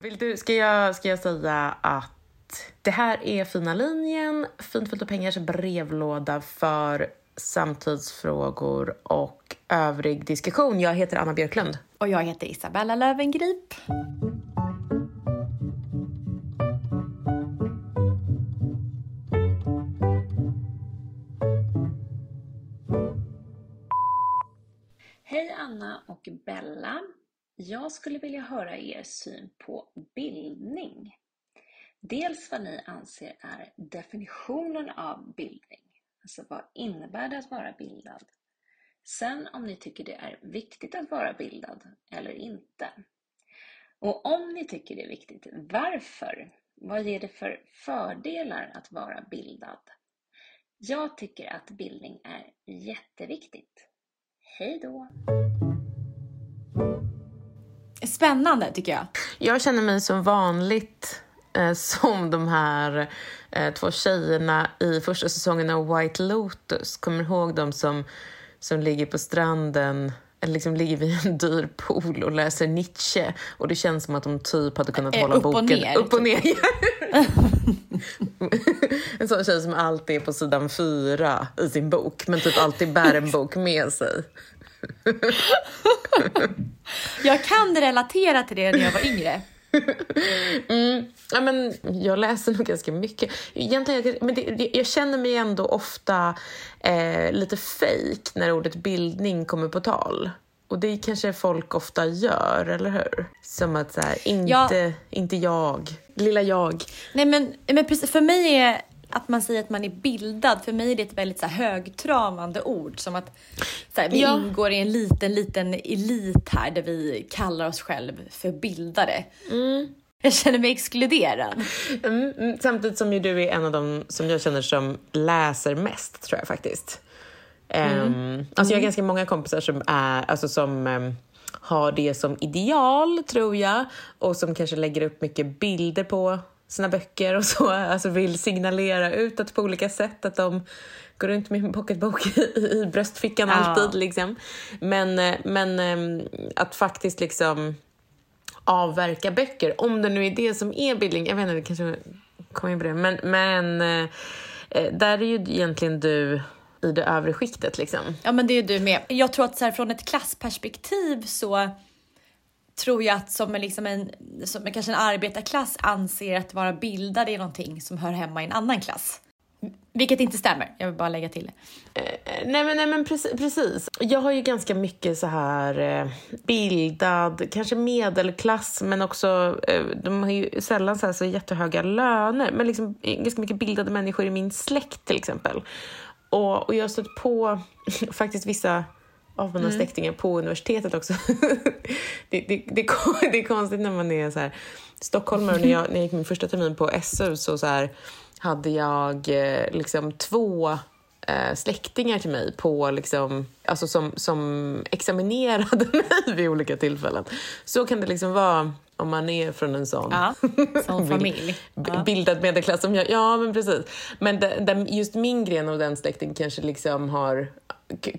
Vill du, ska, jag, ska jag säga att det här är Fina linjen, Fint fullt av pengars brevlåda för samtidsfrågor och övrig diskussion. Jag heter Anna Björklund. Och jag heter Isabella Lövengrip. Hej Anna och Bella. Jag skulle vilja höra er syn på bildning. Dels vad ni anser är definitionen av bildning. Alltså vad innebär det att vara bildad? Sen om ni tycker det är viktigt att vara bildad eller inte. Och om ni tycker det är viktigt, varför? Vad ger det för fördelar att vara bildad? Jag tycker att bildning är jätteviktigt. Hej då! Spännande tycker jag. Jag känner mig som vanligt eh, som de här eh, två tjejerna i första säsongen av White Lotus. Kommer ihåg de som, som ligger på stranden eller liksom ligger vid en dyr pool och läser Nietzsche och det känns som att de typ hade kunnat Eh, hålla upp och boken ner, upp och typ. ner. en sån tjej som alltid är på sidan fyra i sin bok men typ alltid bär en bok med sig. Jag kan relatera till det när jag var yngre. Mm, ja, men jag läser nog ganska mycket. Egentligen, men det, jag känner mig ändå ofta eh, lite fake när ordet bildning kommer på tal. Och det kanske folk ofta gör, eller hur? Som att så här, inte, Ja. inte jag, lilla jag. Nej men, men precis, för mig är att man säger att man är bildad, för mig är det ett väldigt så här, högtravande ord. Som att här, vi Ja. ingår i en liten, liten elit här där vi kallar oss själv för bildade. Jag känner mig exkluderad. Mm, mm, samtidigt som ju du är en av dem som jag känner som läser mest, tror jag faktiskt. Ehm, alltså jag har ganska många kompisar som, är, alltså som ehm, har det som ideal, tror jag. Och som kanske lägger upp mycket bilder på sina böcker och så. Alltså vill signalera utåt på olika sätt att de går runt med en pocketbok i, bröstfickan Ja. alltid. Liksom. Men, eh, men ehm, att faktiskt liksom avverka böcker, om det nu är det som är bildning. Jag vet inte, det kanske kommer in på det. Men, men eh, eh, där är ju egentligen du i det övre skiktet liksom. Ja men det är du med. Jag tror att så här, från ett klassperspektiv så tror jag att som en, liksom en, som kanske en arbetarklass anser att vara bildad är någonting som hör hemma i en annan klass. Vilket inte stämmer, jag vill bara lägga till det. Eh, Nej men, nej, men precis, precis. Jag har ju ganska mycket så här eh, bildad, kanske medelklass, men också, eh, de har ju sällan så, här så jättehöga löner, men liksom eh, ganska mycket bildade människor i min släkt till exempel. Och, och jag har stött på faktiskt vissa av mina släktingar på universitetet också. det, det, det, det är konstigt när man är så här stockholmare. Och När jag, när jag gick min första termin på SU så, så här, hade jag eh, liksom två eh, släktingar till mig på liksom, alltså som, som examinerade mig vid olika tillfällen. Så kan det liksom vara om man är från en sån Ja, som familj. Ja. bildad medelklass som jag. Ja, men precis. Men det, det, just min gren av den släkten kanske liksom har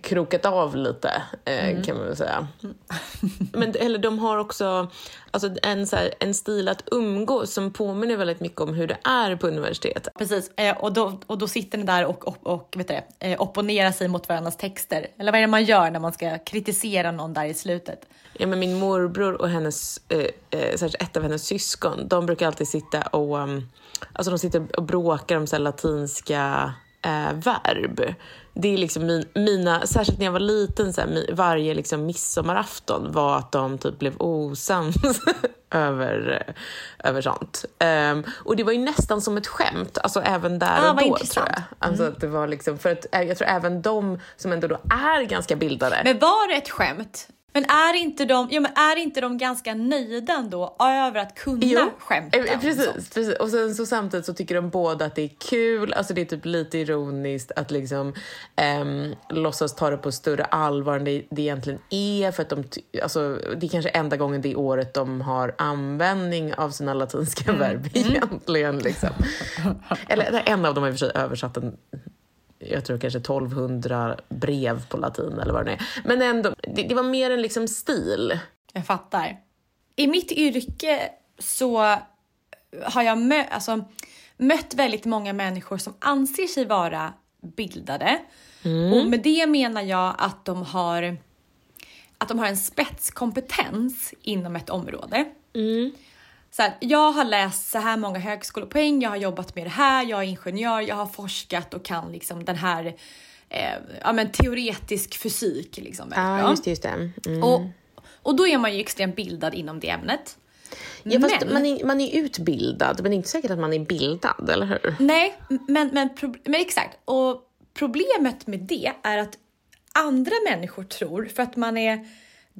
krokat av lite, eh, Mm. kan man väl säga. Men eller de har också alltså, en, så här, en stil att umgås som påminner väldigt mycket om hur det är på universitet. Precis, eh, och då, och då sitter ni där och, och, och vet du det, eh, opponerar sig mot varandras texter. Eller vad är det man gör när man ska kritisera någon där i slutet? Ja, men min morbror och hennes, eh, eh, särskilt ett av hennes syskon, de brukar alltid sitta och, um, alltså de sitter och bråkar om så här, latinska eh, verb. Det är liksom min, mina, särskilt när jag var liten, så här, varje liksom midsommarafton var att de typ blev osams över, över sånt. Ehm, och det var ju nästan som ett skämt, alltså även där Ah, och då intressant. tror jag. Alltså, att det var liksom, för att, eh, jag tror även de som ändå då är ganska bildade, Men var det ett skämt? Men är inte de, ja, men är inte de ganska nöjda ändå över att kunna Jo, skämta eh, om sånt? precis, precis. Och sen så samtidigt så tycker de båda att det är kul. Alltså det är typ lite ironiskt att liksom um, låtsas ta det på större allvar än det, det egentligen är. För att de, alltså, det är kanske enda gången det året de har användning av sina latinska verb egentligen. Liksom. Eller en av dem har i och för sig översatt en jag tror kanske 1200 brev på latin eller vad det är. Men ändå, det, det var mer en liksom stil. Jag fattar. I mitt yrke så har jag mö alltså, mött väldigt många människor som anser sig vara bildade. Och med det menar jag att de har att de har en spetskompetens inom ett område. Så här, jag har läst så här många högskolepoäng, jag har jobbat med det här, jag är ingenjör, jag har forskat och kan liksom den här eh, ja, men teoretisk fysik. Liksom, väldigt bra. det, just det. Mm. Och, och då är man ju extremt bildad inom det ämnet. Ja, Men- man, är, man är utbildad, men det är inte säkert att man är bildad, eller hur? Nej, men, men, men exakt. Och problemet med det är att andra människor tror, för att man är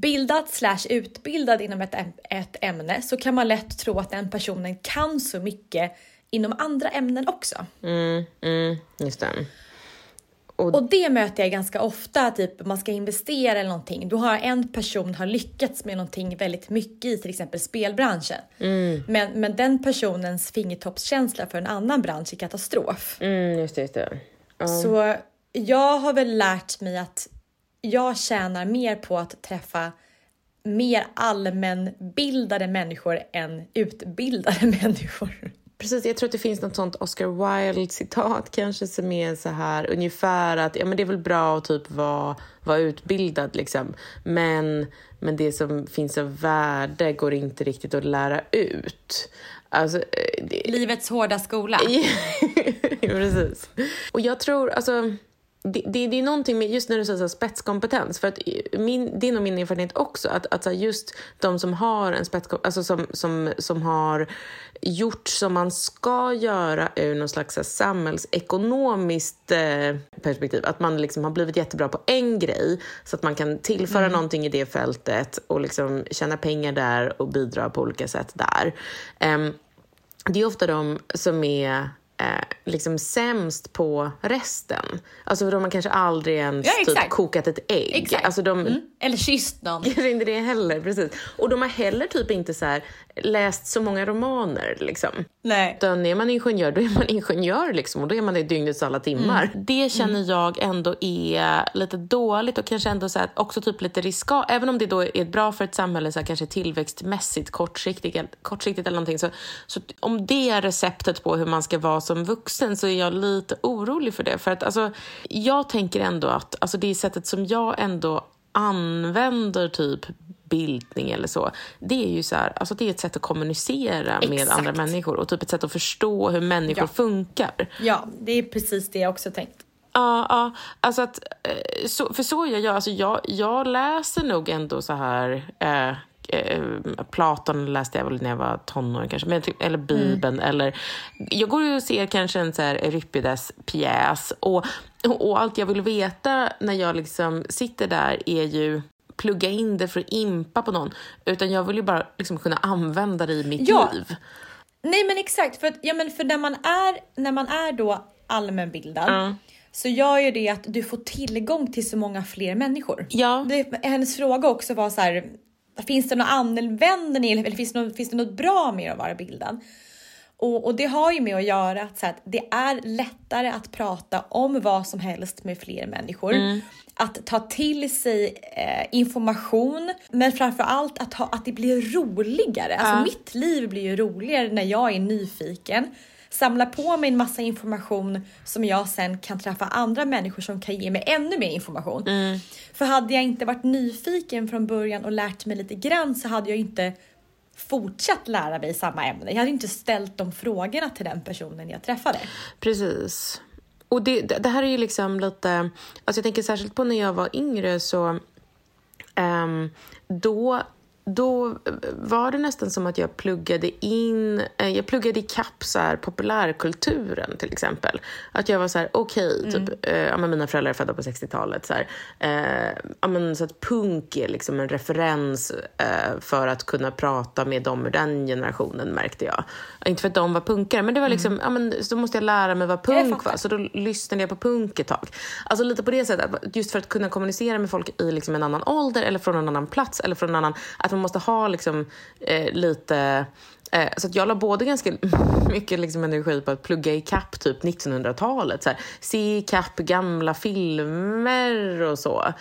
bildad slash utbildad inom ett, ett ämne, så kan man lätt tro att den personen kan så mycket inom andra ämnen också. Mm, mm, just det. Och det möter jag ganska ofta, typ man ska investera eller någonting. Då har en person har lyckats med någonting väldigt mycket i till exempel spelbranschen. Men, men den personens fingertoppskänsla för en annan bransch är katastrof. Mm, just det, just det. Ja. Så jag har väl lärt mig att jag tjänar mer på att träffa mer allmänbildade människor än utbildade människor. Precis, jag tror att det finns något sånt Oscar Wilde-citat kanske som är så här ungefär att ja, men det är väl bra att typ vara, vara utbildad liksom. Men, men det som finns av värde går inte riktigt att lära ut. Alltså, eh, det, Livets hårda skola. Precis. Och jag tror, alltså, det, det, det är någonting med just när du säger spetskompetens, för att min, din och min erfarenhet också, att, att just de som har en spetskompetens, alltså som, som, som har gjort som man ska göra ur någon slags här, samhällsekonomiskt eh, perspektiv, att man liksom har blivit jättebra på en grej så att man kan tillföra någonting i det fältet och liksom tjäna pengar där och bidra på olika sätt där. Ehm, det är ofta de som är eh, liksom sämst på resten. Alltså för de har kanske aldrig ens Ja, typ, kokat ett ägg. Exakt. Alltså de, Mm. Eller kysst någon. Kanske inte det heller, precis. Och de har heller typ inte så här, läst så många romaner. Liksom. Nej. Utan är man ingenjör, då är man ingenjör liksom, och då är man det dygnets alla timmar. Det känner jag ändå är lite dåligt och kanske ändå så här, också typ lite riskabelt. Även om det då är bra för ett samhälle, så här, kanske tillväxtmässigt, kortsiktigt, kortsiktigt eller någonting. Så, så om det är receptet på hur man ska vara som vuxen så är jag lite orolig för det. För att alltså, jag tänker ändå att alltså, det sättet som jag ändå använder typ bildning eller så, det är ju så här, alltså det är ett sätt att kommunicera med Exakt. andra människor och typ ett sätt att förstå hur människor Ja. funkar. Ja, det är precis det jag också tänkt. Ja, ja. Alltså att, eh, så, för så gör jag. Alltså jag. Jag läser nog ändå så här... Eh, eh, Platon läste jag väl när jag var tonåring kanske, men typ, eller Bibeln. Eller, jag går ju och ser kanske en så här Euripides-pjäs och, och, och allt jag vill veta när jag liksom sitter där är ju plugga in det för att impa på någon. Utan jag vill ju bara liksom kunna använda det i mitt Ja. liv. Nej men exakt, för, att, ja, men för när, man är, när man är då allmänbildad Ja. så gör ju det att du får tillgång till så många fler människor. Ja. Det, hennes fråga också var så här, finns det någon användning eller finns det något, finns det något bra med att vara bildad? Och, och det har ju med att göra att, så att det är lättare att prata om vad som helst med fler människor. Mm. Att ta till sig eh, information, men framför allt att, ha, att det blir roligare. Alltså Ja. mitt liv blir ju roligare när jag är nyfiken. Samla på mig en massa information som jag sen kan träffa andra människor som kan ge mig ännu mer information. Mm. För hade jag inte varit nyfiken från början och lärt mig lite grann så hade jag inte fortsatt lära mig samma ämne. Jag hade inte ställt de frågorna till den personen jag träffade. Precis. Och det, det här är ju liksom lite... Alltså jag tänker särskilt på när jag var yngre så... ehm, då, då var det nästan som att jag pluggade in... eh, Jag pluggade i kapp så här, populärkulturen till exempel. Att jag var så här, okej, typ, eh, ja, men mina föräldrar är födda på 60-talet. Så, här, eh, ja, men så att punk är liksom en referens eh, för att kunna prata med dem ur den generationen märkte jag. Inte för att de var punkare, men det var liksom, ja, men, så måste jag lära mig vad punk var. Så då lyssnade jag på punk ett tag. Alltså lite på det sättet, just för att kunna kommunicera med folk i liksom en annan ålder eller från en annan plats eller från en annan, att man måste ha liksom eh, lite eh, så att jag la både ganska mycket liksom energi på att plugga i kapp typ 1900-talet. Så här, se i kapp gamla filmer och så.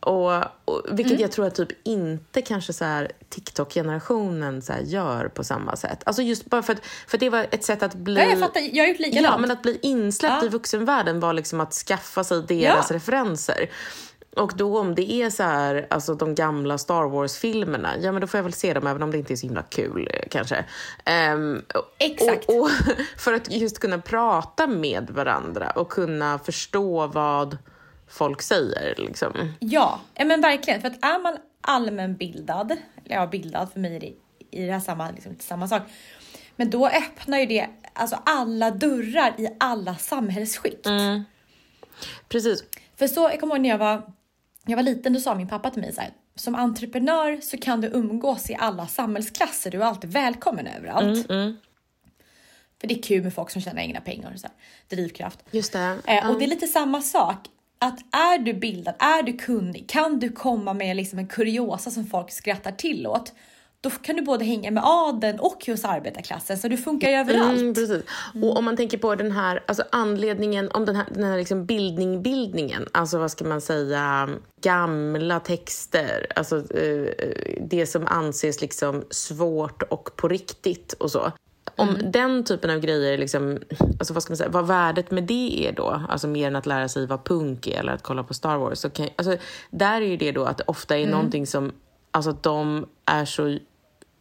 Och, och, vilket jag tror att typ inte kanske så TikTok-generationen så gör på samma sätt. Alltså just bara för att, för att det var ett sätt att bli... Ja, jag fattar. Jag har gjort likadant. Ja, men att bli insläppt Ja. i vuxenvärlden var liksom att skaffa sig deras Ja. referenser. Och då om det är så här, alltså de gamla Star Wars-filmerna, ja men då får jag väl se dem även om det inte är så himla kul eh, kanske. Och- Exakt. Och, och för att just kunna prata med varandra och kunna förstå vad folk säger. Liksom. Ja, ja, men verkligen. För att är man allmänbildad, eller ja, bildad för mig är det i det här samma, liksom, samma sak. Men då öppnar ju det alltså alla dörrar i alla samhällsskikt. Precis. För så, jag kommer ihåg när jag var, jag var liten, då sa min pappa till mig så här. Som entreprenör så kan du umgås i alla samhällsklasser. Du är alltid välkommen överallt. För det är kul med folk som tjänar egna pengar och så här, drivkraft. Just det. Eh, och det är lite samma sak. Att är du bildad, är du kunnig, kan du komma med liksom en kuriosa som folk skrattar till åt. Då kan du både hänga med adeln och hos arbetarklassen så du funkar ju överallt. Mm, precis. Och om man tänker på den här alltså anledningen, om den här, den här liksom bildning, bildningen, alltså vad ska man säga, gamla texter, alltså eh, det som anses liksom svårt och på riktigt och så. Om den typen av grejer, liksom, alltså vad ska man säga, vad värdet med det är då, alltså mer än att lära sig vad punk är eller att kolla på Star Wars, så kan, alltså, där är ju det då att det ofta är någonting som, alltså att de är så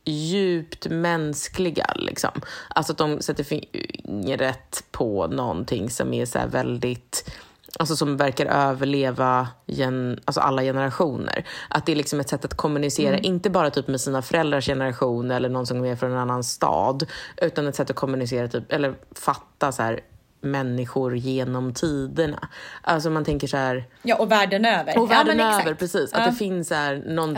djupt mänskliga. Liksom. Alltså att de sätter fingret på någonting som är så väldigt Alltså som verkar överleva gen, alltså alla generationer. Att det är liksom ett sätt att kommunicera, inte bara typ med sina föräldrars generation eller någon som är från en annan stad, utan ett sätt att kommunicera, typ, eller fatta så här, människor genom tiderna. Alltså man tänker så här, Ja, och världen över. och världen ja, men exakt. över, precis. Att det finns här någon,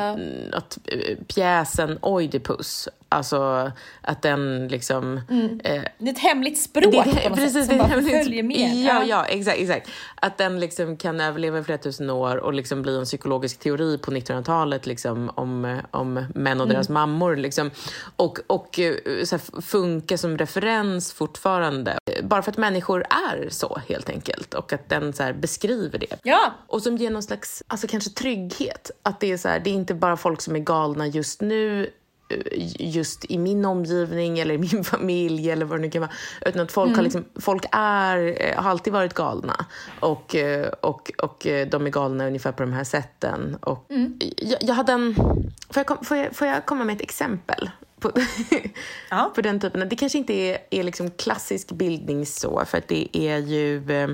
att eh, pjäsen Oidipus, alltså att den liksom... Eh, Det är ett hemligt språk det, på något sätt precis, som bara hemligt. följer med. Ja, ja, exakt, exakt. Att den liksom kan överleva i flera tusen år och liksom bli en psykologisk teori på 1900-talet liksom, om, om män och deras mammor. Liksom. Och, och eh, här, funka som referens fortfarande. Bara för att människor är så, helt enkelt. Och att den så här, beskriver det. Ja, Och som ger någon slags, alltså kanske trygghet. Att det är så här, det är inte bara folk som är galna just nu, just i min omgivning eller i min familj eller vad det nu kan vara. Utan att folk, har, liksom, folk är, eh, har alltid varit galna. Och, eh, och, och eh, de är galna ungefär på de här sätten. Och jag, jag hade en... Får jag, kom, får, jag, får jag komma med ett exempel? På, Ja. på den typen. Det kanske inte är, är liksom klassisk bildning så, för att det är ju eh,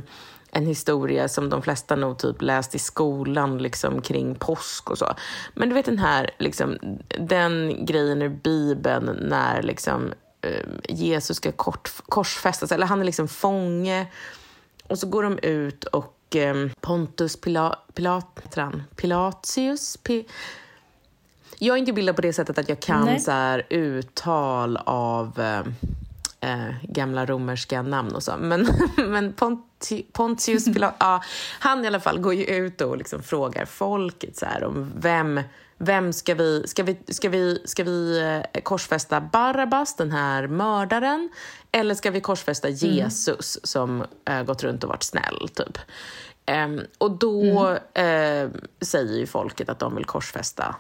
en historia som de flesta nog typ läst i skolan liksom, kring påsk och så. Men du vet den här, liksom, den grejen ur Bibeln när liksom, eh, Jesus ska kort, korsfästas, eller han är liksom fånge och så går de ut och eh, Pontus Pila, Pilat, heter han? Pilatius? Pi, jag är inte bildad på det sättet att jag kan Nej. så här, uttal av... Eh, eh, gamla romerska namn och så. Men, men Ponti, Pontius Pilatus, ja, han i alla fall går ju ut och liksom frågar folket så här, om vem, vem ska vi, ska vi, ska vi, ska vi eh, korsfästa Barabbas, den här mördaren, eller ska vi korsfästa Mm. Jesus som eh, gått runt och varit snäll, typ? Ehm, och då Mm. eh, säger ju folket att de vill korsfästa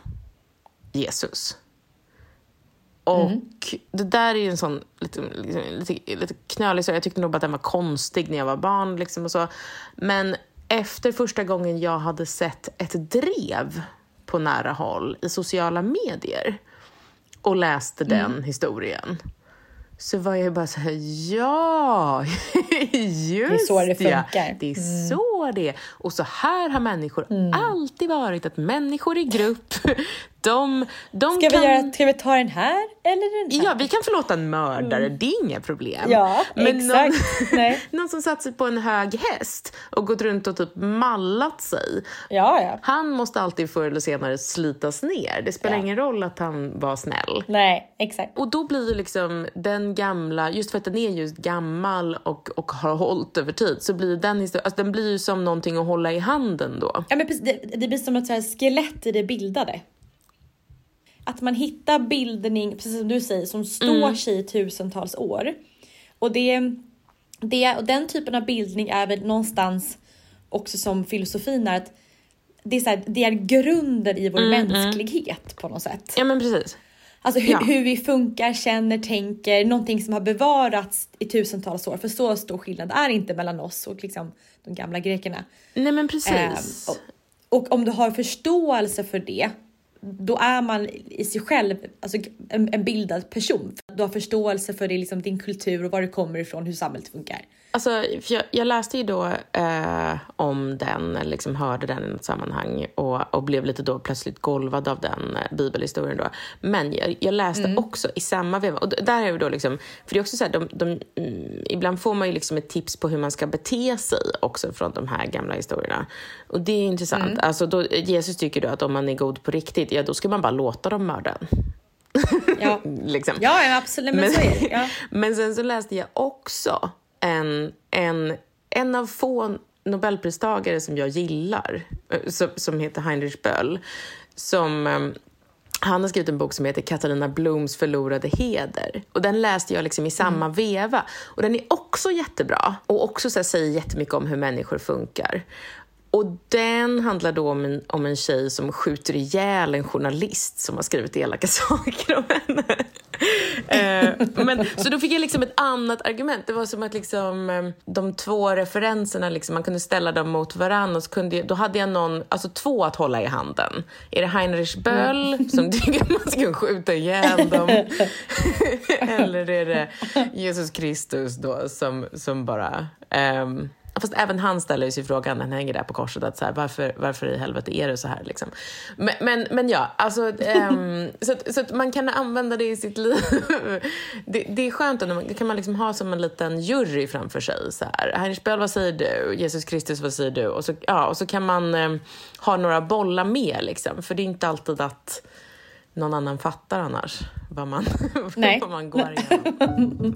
Jesus. Och Mm. Det där är ju en sån lite, lite, lite knölig så Jag tyckte nog att den var konstig när jag var barn. Liksom och så. Men efter första gången jag hade sett ett drev på nära håll i sociala medier och läste Mm. den historien så var jag bara så här, ja, just så det funkar. Mm. Det är så det är. Och så här har människor alltid varit, att människor i grupp, de, de Ska, kan... vi göra, ska vi ta den här eller den här? Ja, vi kan förlåta en mördare, det är inga problem. Mm. Ja, Men exakt. Någon, någon som satt sig på en hög häst och gått runt och typ mallat sig. Ja, ja. Han måste alltid förr eller senare slitas ner. Det spelar Ja. ingen roll att han var snäll. Nej, exakt. Och då blir ju liksom den gamla, just för att den är just gammal och, och har hållit över tid, så blir den historien, alltså den blir ju som någonting att hålla i handen då. Ja, men precis, det, det blir som ett så här skelett i det bildade. Att man hittar bildning, precis som du säger, som står sig i tusentals år. Och, det, det, och den typen av bildning är väl någonstans också som filosofin är att det är, så här, det är grunden i vår mänsklighet på något sätt. Ja men precis. Alltså hur, Ja. hur vi funkar, känner, tänker, någonting som har bevarats i tusentals år. För så stor skillnad är inte mellan oss och liksom de gamla grekerna. Nej men precis. Ehm, och, och om du har förståelse för det, då är man i sig själv alltså, en, en bildad person. Du har förståelse för det, liksom, din kultur och var det kommer ifrån, hur samhället funkar. Alltså, jag, jag läste ju då eh, om den, eller liksom hörde den i något sammanhang och, och blev lite då plötsligt golvad av den eh, bibelhistorien. Då. Men jag, jag läste också i samma veva, och där är det då liksom, för det är också så här, de, de, mm, ibland får man ju liksom ett tips på hur man ska bete sig också från de här gamla historierna. Och det är intressant. Alltså då, Jesus tycker då att om man är god på riktigt, ja då ska man bara låta dem mörda en. Ja, liksom. ja ja, absolut, men, så är det. Ja. men sen så läste jag också en, en, en av få Nobelpristagare som jag gillar, eh, som, som heter Heinrich Böll, som eh, han har skrivit en bok som heter Katarina Blums förlorade heder. Och Den läste jag liksom i samma veva. Och Den är också jättebra och också så här, säger jättemycket om hur människor funkar. Och Den handlar då om en, om en tjej som skjuter ihjäl en journalist som har skrivit elaka saker om henne. Eh, men, så då fick jag liksom ett annat argument. Det var som att liksom, eh, de två referenserna, liksom, man kunde ställa dem mot varandra. Och så kunde jag, då hade jag någon, alltså två att hålla i handen. Är det Heinrich Böll som tycker att man ska skjuta ihjäl dem? Eller är det Jesus Kristus då som, som bara... ehm, Fast även han ställer sig frågan när han hänger där på korset, att så här, varför, varför i helvete är det så här? Liksom. Men, men, men ja, alltså, ehm, så, att, så att man kan använda det i sitt liv. Det, det är skönt, det kan man liksom ha som en liten jury framför sig. Så här. Heinrich Böll, vad säger du? Jesus Kristus, vad säger du? Och så, ja, och så kan man ehm, ha några bollar med, liksom. för det är inte alltid att någon annan fattar annars vad man, vad man går igenom.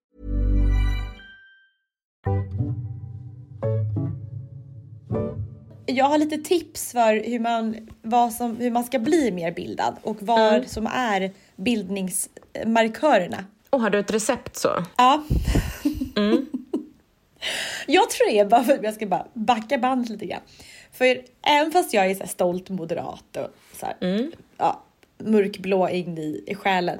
Jag har lite tips för hur man, vad som, hur man ska bli mer bildad och vad Mm. som är bildningsmarkörerna. Och har du ett recept så? Ja. Mm. jag tror det är bara för att jag ska bara backa bandet lite grann. För även fast jag är så stolt moderat och så här, Mm. ja, mörkblå in i, i själen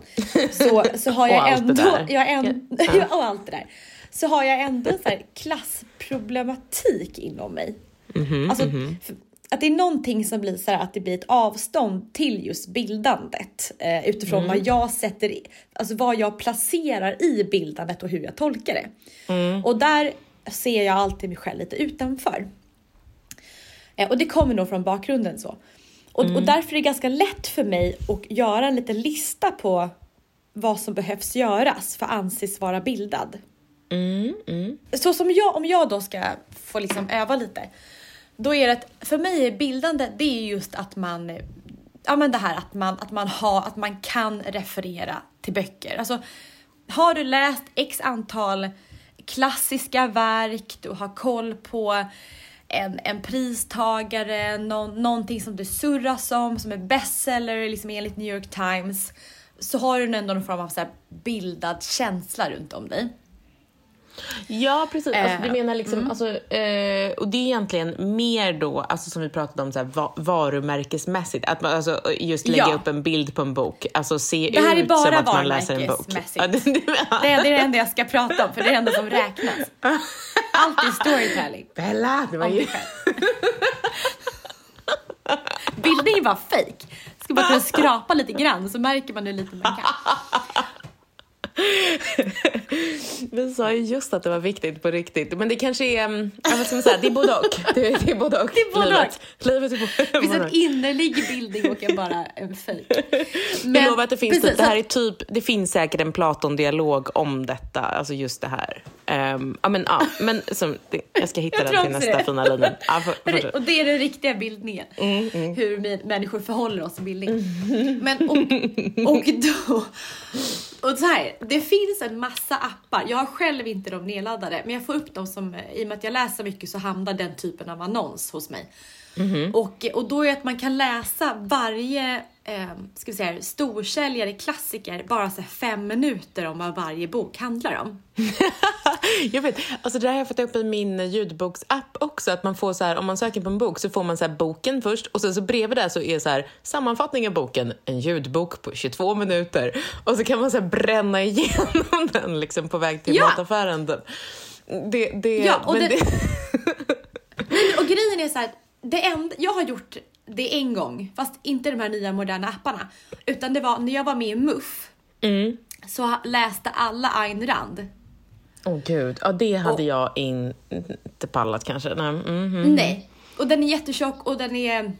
så, så har jag ändå, jag en, och allt det där, så har jag ändå en så här klassproblematik inom mig. Mhm, Alltså, för- att det är någonting som blir så här att det blir ett avstånd till just bildandet eh, utifrån Mm. vad jag sätter, i, alltså vad jag placerar i bildandet och hur jag tolkar det. Mm. Och där ser jag alltid mig själv lite utanför. Eh, och det kommer nog från bakgrunden så. Och, Mm. och därför är det ganska lätt för mig att göra en liten lista på vad som behövs göras för att anses vara bildad. Mm, mm, Så som jag, om jag då ska få liksom öva lite, då är det att för mig är bildande, det är just att man, ja men det här att man, att man har, att man kan referera till böcker. Alltså, har du läst x antal klassiska verk, du har koll på en, en pristagare, no, någonting som det surras om, som är bestseller liksom enligt New York Times, så har du ändå någon form av så här bildad känsla runt om dig. Ja, precis. Alltså, du Eh, menar liksom, alltså, eh, och det är egentligen mer då, alltså som vi pratade om, så här, va- varumärkesmässigt. Att man alltså, just lägga Ja. upp en bild på en bok. Alltså se Det här är ut bara som att man läser en bok. Ja, det, det, är, det är det enda jag ska prata om, för det är det enda som räknas. Allt är storytelling. Bella, det var ju... dig själv. Bildning är bara fake. Ska bara kunna skrapa lite grann så märker man hur lite man kan. Vi sa ju just att det var viktigt på riktigt. Men det kanske är, mm, vad ska man säga, det är både och. Det, det är både och. Det är både Livet, Livet är både, Det finns en och. innerlig bildning och en bara en fake. Jag lovar att det finns, precis, det här är typ, det finns säkert en Platon-dialog om detta, alltså just det här. Ehm, ja men ja, men som, det, jag ska hitta Jag den till nästa det. fina linjen. Ja, för, och det är den riktiga bildningen. Mm, Hur vi människor förhåller oss till bildning. Men och, och då... Och så här, det finns en massa appar. Jag har själv inte dem nedladdade, men jag får upp dem som, i och med att jag läser mycket så hamnar den typen av annons hos mig. Mhm. Och, och då är det att man kan läsa varje eh, ska vi säga, storsäljare klassiker bara så fem minuter om vad varje bok handlar om. Jag vet, alltså det där har jag fått upp i min ljudboksapp också, att man får så här, om man söker på en bok så får man så här boken först och sen så bredvid där så är så här sammanfattning av boken, en ljudbok på 22 minuter och så kan man så här bränna igenom den liksom på väg till Ja. mataffären. Det, det, Ja, och men det- det, Nej, och grejen är så här, det enda, jag har gjort det en gång, fast inte de här nya moderna apparna, utan det var när jag var med i MUF Mm. så läste alla Ayn Rand. Åh gud, ja det hade Och- jag inte pallat kanske. Nej. mhm. Nej, och den är jättetjock och den är,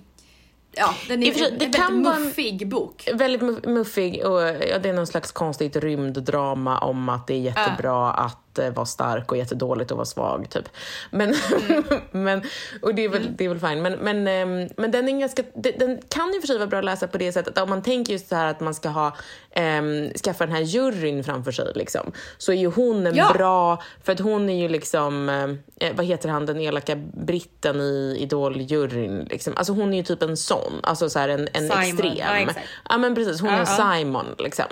ja, den är sig, en det väldigt kan en- muffig bok. Väldigt mu- muffig och ja, det är någon slags konstigt rymddrama om att det är jättebra att eh, vara stark och jättedåligt att vara svag typ. Men, men och det är väl, det är väl fine. Men, men, ehm, men den, är ganska, den, kan ju för sig vara bra att läsa på det sättet om man tänker just så här att man ska ha um, skaffa den här juryn framför sig liksom. Så är ju hon en Ja. bra, för att hon är ju liksom, eh, vad heter han den elaka britten i Idol-juryn liksom. Alltså hon är ju typ en sån, alltså så här en, en Simon, extrem. ja. Ja men precis, hon Ja, är ja. Simon liksom.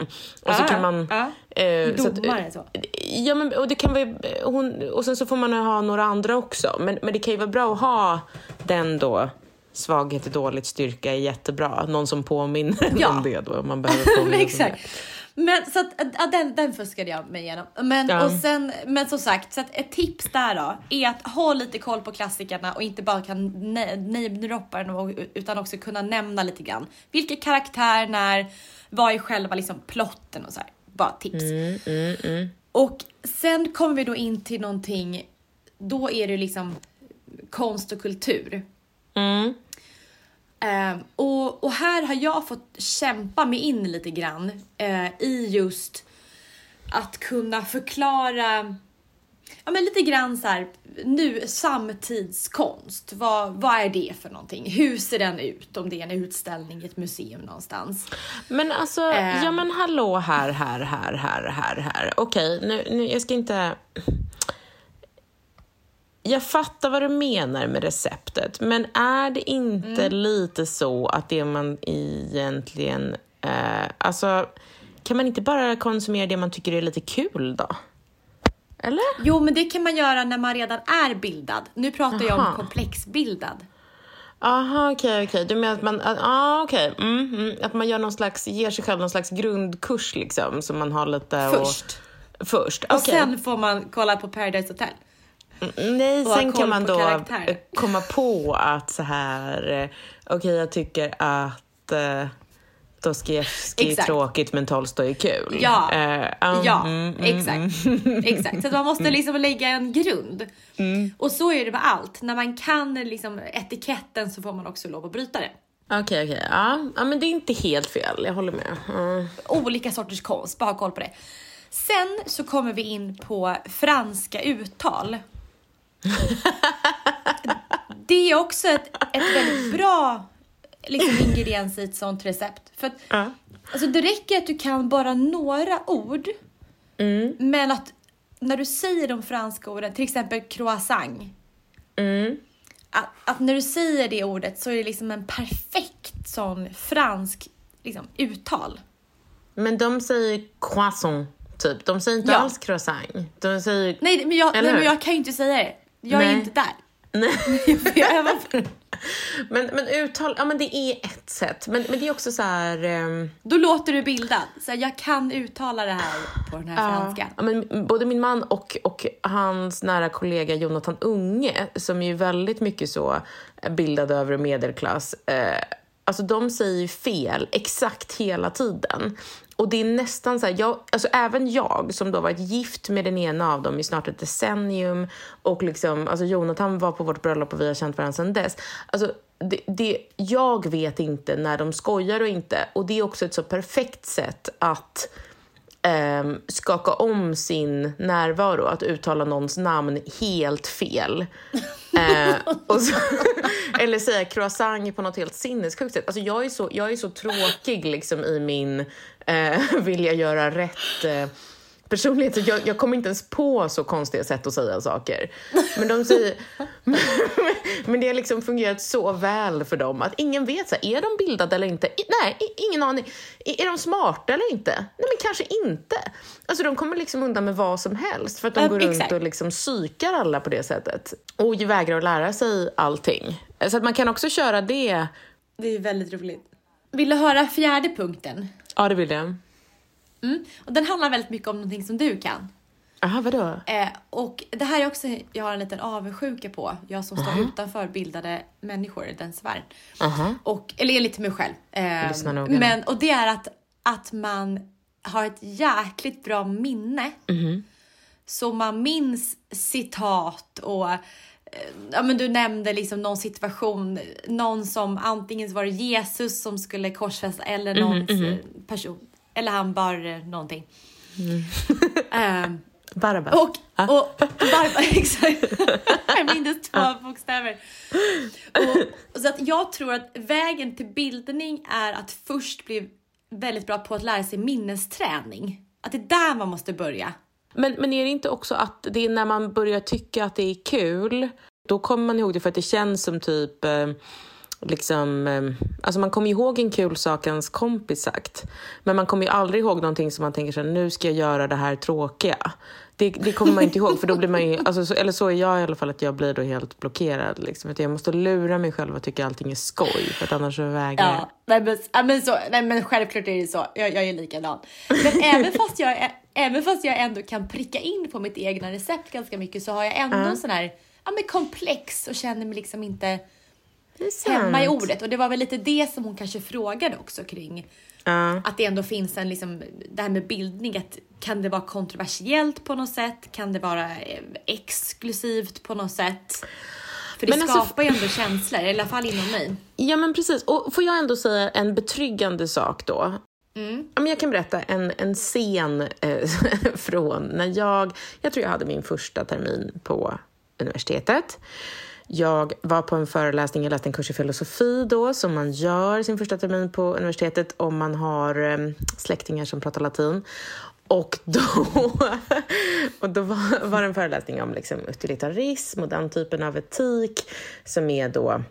Och så Ja, kan man... ja. Eh, så att- Domare så. Ja men och det kan vara, hon, och sen så får man ha några andra också. Men, men det kan ju vara bra att ha den då. Svaghet är dåligt, styrka är jättebra. Någon som påminner Ja. om det då. Man behöver påminna Men om exakt. Men så att, ja, den, den fuskade jag mig igenom. Men, Ja. och sen, men som sagt, så att ett tips där då är att ha lite koll på klassikerna och inte bara kan namedroppa och- utan också kunna nämna lite grann. Vilka karaktär när, vad är själva liksom plotten och så här. Bara tips. Och sen kommer vi då in till någonting, då är det liksom konst och kultur. Mm. Eh, och, och här har jag fått kämpa mig in lite grann eh, i just att kunna förklara ja, men lite grann så här, nu samtidskonst. Vad, vad är det för någonting? Hur ser den ut? Om det är en utställning i ett museum någonstans. Men alltså, Eh. ja men hallå här, här, här, här, här, här. Okej, nu, nu, jag ska inte... Jag fattar vad du menar med receptet, men är det inte Mm. lite så att det man egentligen... Eh, alltså, kan man inte bara konsumera det man tycker är lite kul då? Eller? Jo, men det kan man göra när man redan är bildad. Nu pratar jag Aha. om komplexbildad. Aha, okej, okej. Du menar att man, ah, okej. Mm, mm, att man gör någon slags, ger sig själv någon slags grundkurs liksom, som man har lite Först. Och, först, Och okej. sen får man kolla på Paradise Hotel. Nej, och sen kan man då karaktär. eh, komma på att så här, eh, okej jag tycker att uh, Dostojevskij är Exakt. tråkigt men Tolstoj är kul. Ja, Eh, um, ja mm, mm, exakt. exakt. Så man måste liksom lägga en grund. Och så är det med allt. När man kan liksom etiketten så får man också lov att bryta det. Okej, okej. Ja. ja, men det är inte helt fel. Jag håller med. Mm. Olika sorters konst, bara ha koll på det. Sen så kommer vi in på franska uttal. det är också ett, ett väldigt bra liksom, ingrediens i ett sånt recept. För att, Ja. alltså, det räcker att du kan bara några ord, Mm. men att när du säger de franska orden, till exempel croissant, Mm. att, att när du säger det ordet så är det liksom en perfekt sån fransk liksom, uttal. Men de säger croissant, typ. De säger inte Ja. alls croissant. De säger... Nej, men jag, nej, men jag kan ju inte säga det. Jag är Nej. inte där. Nej. Jag övar på det. Men, men uttal, ja men det är ett sätt. Men, men det är också så här... ehm, Då låter du bildad. Så jag kan uttala det här på den här. Ja, men både min man och, och hans nära kollega Jonathan Unge, som är ju väldigt mycket så bildad över medelklass, eh, alltså de säger ju fel exakt hela tiden. Och det är nästan så här, jag, alltså även jag som då varit gift med den ena av dem i snart ett decennium och liksom, alltså Jonathan var på vårt bröllop och vi har känt varandra sedan dess. Alltså, det, det, jag vet inte när de skojar och inte. Och det är också ett så perfekt sätt att ehm, skaka om sin närvaro, att uttala någons namn helt fel. Eh, så, eller säga croissant på något helt sinnessjukt sätt. Alltså jag, är så, jag är så tråkig liksom, i min eh, vilja göra rätt eh, personlighet. Så jag, jag kommer inte ens på så konstiga sätt att säga saker. Men de säger... men det har liksom fungerat så väl för dem att ingen vet, så här, är de bildade eller inte? I, nej, ingen aning. I, är de smarta eller inte? Nej, men kanske inte. Alltså de kommer liksom undan med vad som helst för att de går runt exakt. och liksom psykar alla på det sättet. Och vägrar att lära sig allting. Så att man kan också köra det. Det är väldigt roligt. Vill du höra fjärde punkten? Ja, det vill jag. Mm. Och den handlar väldigt mycket om någonting som du kan. Jaha, vadå? Eh, och det här är också, jag har en liten avundsjuka på. Jag som står utanför bildade människor i den sfären. Och, eller enligt mig själv. Eh, men, och det är att, att man har ett jäkligt bra minne. Mhm. Så man minns citat och eh, Ja, men du nämnde liksom någon situation, någon som antingen var det Jesus som skulle korsfästas eller Mhm, någons eh, person. Eller han bar eh, någonting. Ehm, Barabbas. och, och Barbara, exakt. Jag minns två bokstäver. Och, så att jag tror att vägen till bildning är att först bli väldigt bra på att lära sig minnesträning. Att det är där man måste börja. Men, men är det inte också att det är när man börjar tycka att det är kul, då kommer man ihåg det för att det känns som typ eh, Liksom, eh, alltså man kommer ihåg en kul sak ens kompis sagt. Men man kommer ju aldrig ihåg någonting som man tänker så här, nu ska jag göra det här tråkiga. Det, det kommer man inte ihåg, för då blir man ju, alltså, så, eller så är jag i alla fall, att jag blir då helt blockerad. Liksom. Att jag måste lura mig själv att tycka allting är skoj, för att annars så vägrar jag. Ja, nej men, så, nej men självklart är det så. Jag, jag är likadan. Men även fast, jag, även fast jag ändå kan pricka in på mitt egna recept ganska mycket så har jag ändå en sån här ja, men komplex och känner mig liksom inte. Hemma i ordet. Och det var väl lite det som hon kanske frågade också kring Ja. att det ändå finns en liksom, det här med bildning, att kan det vara kontroversiellt på något sätt? Kan det vara eh, exklusivt på något sätt? För det Men alltså- skapar ju ändå känslor, i alla fall inom mig. Ja men precis. Och får jag ändå säga en betryggande sak då? Ja, men jag kan berätta en, en scen eh, från när jag, jag tror jag hade min första termin på universitetet. Jag var på en föreläsning, jag läste en kurs i filosofi då, som man gör sin första termin på universitetet om man har ehm, släktingar som pratar latin. Och då, och då var, var det en föreläsning om liksom, utilitarism och den typen av etik som är då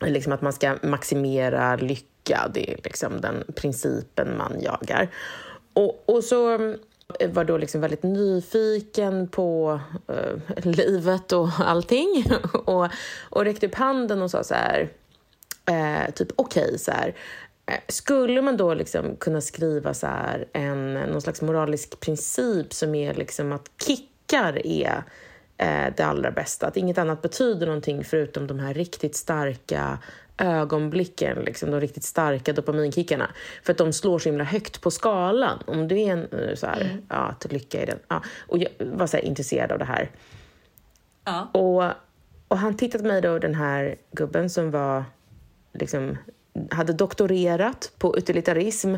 liksom att man ska maximera lycka. Det är liksom den principen man jagar. Och, och så var då liksom väldigt nyfiken på eh, livet och allting och, och räckte upp handen och sa så här, eh, typ okej, okay, så här. eh, Skulle man då liksom kunna skriva så här en, någon slags moralisk princip som är liksom att kickar är eh, det allra bästa. Att inget annat betyder någonting förutom de här riktigt starka ögonblicken, liksom, de riktigt starka dopaminkickarna. För att de slår så himla högt på skalan. Om du är en, eh, så här, ja, att lycka i den. Ja. Och jag var så här, intresserad av det här. Ja. Och, och han tittade på mig då, den här gubben som var liksom, hade doktorerat på utilitarism,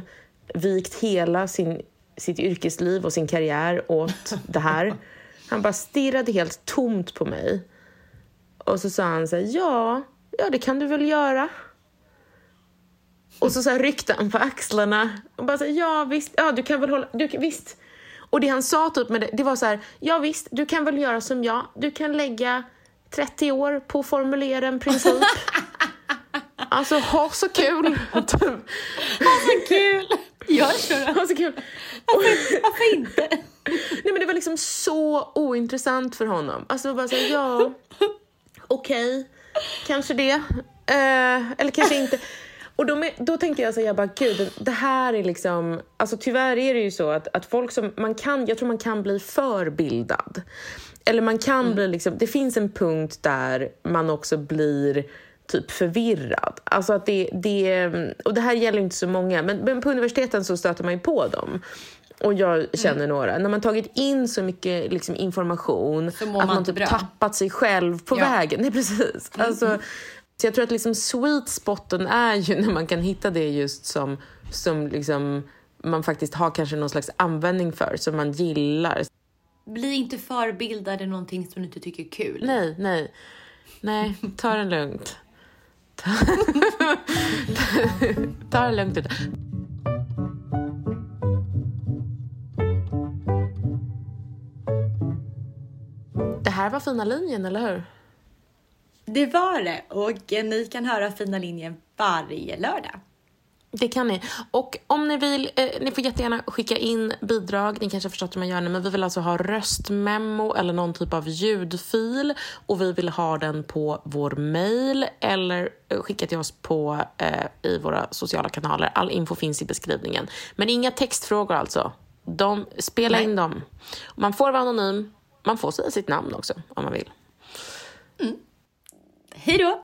vikt hela sin, sitt yrkesliv och sin karriär åt det här. Han bara stirrade helt tomt på mig. Och så sa han så här, ja, ja det kan du väl göra. Och så, så här ryckte han på axlarna och bara så här, ja visst, ja du kan väl hålla, du, visst. Och det han sa typ med det, det var så här, ja visst, du kan väl göra som jag. Du kan lägga 30 år på att formulera en princip. Alltså, ha så kul! Typ. Ha så kul! Så då. Ha så kul! Varför, varför inte? Nej men det var liksom så ointressant för honom. Alltså bara såhär, ja, okej, okay, kanske det, eh, eller kanske inte. Och då, då tänkte jag så jag bara gud, det här är liksom, alltså tyvärr är det ju så att, att folk som, man kan, jag tror man kan bli förbildad. Eller man kan mm. bli liksom, det finns en punkt där man också blir typ förvirrad. Alltså att det, det, och det här gäller inte så många, men, men på universiteten så stöter man ju på dem. Och jag känner mm. några. När man tagit in så mycket liksom, information att man, man typ tappat sig själv på ja. vägen. Nej, precis. Mm. Alltså, så jag tror att liksom sweet spoten är ju när man kan hitta det just som, som liksom, man faktiskt har kanske någon slags användning för, som man gillar. Bli inte förbildad i någonting som du inte tycker är kul. Nej, nej. Nej, ta det lugnt. ta det lugnt. Här var fina linjen, eller hur? Det var det och ni kan höra fina linjen varje lördag. Det kan ni. Och om ni vill, eh, ni får jättegärna skicka in bidrag. Ni kanske har förstått hur man gör det, men vi vill alltså ha röstmemo eller någon typ av ljudfil och vi vill ha den på vår mail eller skicka till oss på, eh, i våra sociala kanaler. All info finns i beskrivningen. Men inga textfrågor alltså. De, spela Nej. in dem. Man får vara anonym. Man får säga sitt namn också om man vill. Mm. Hej då!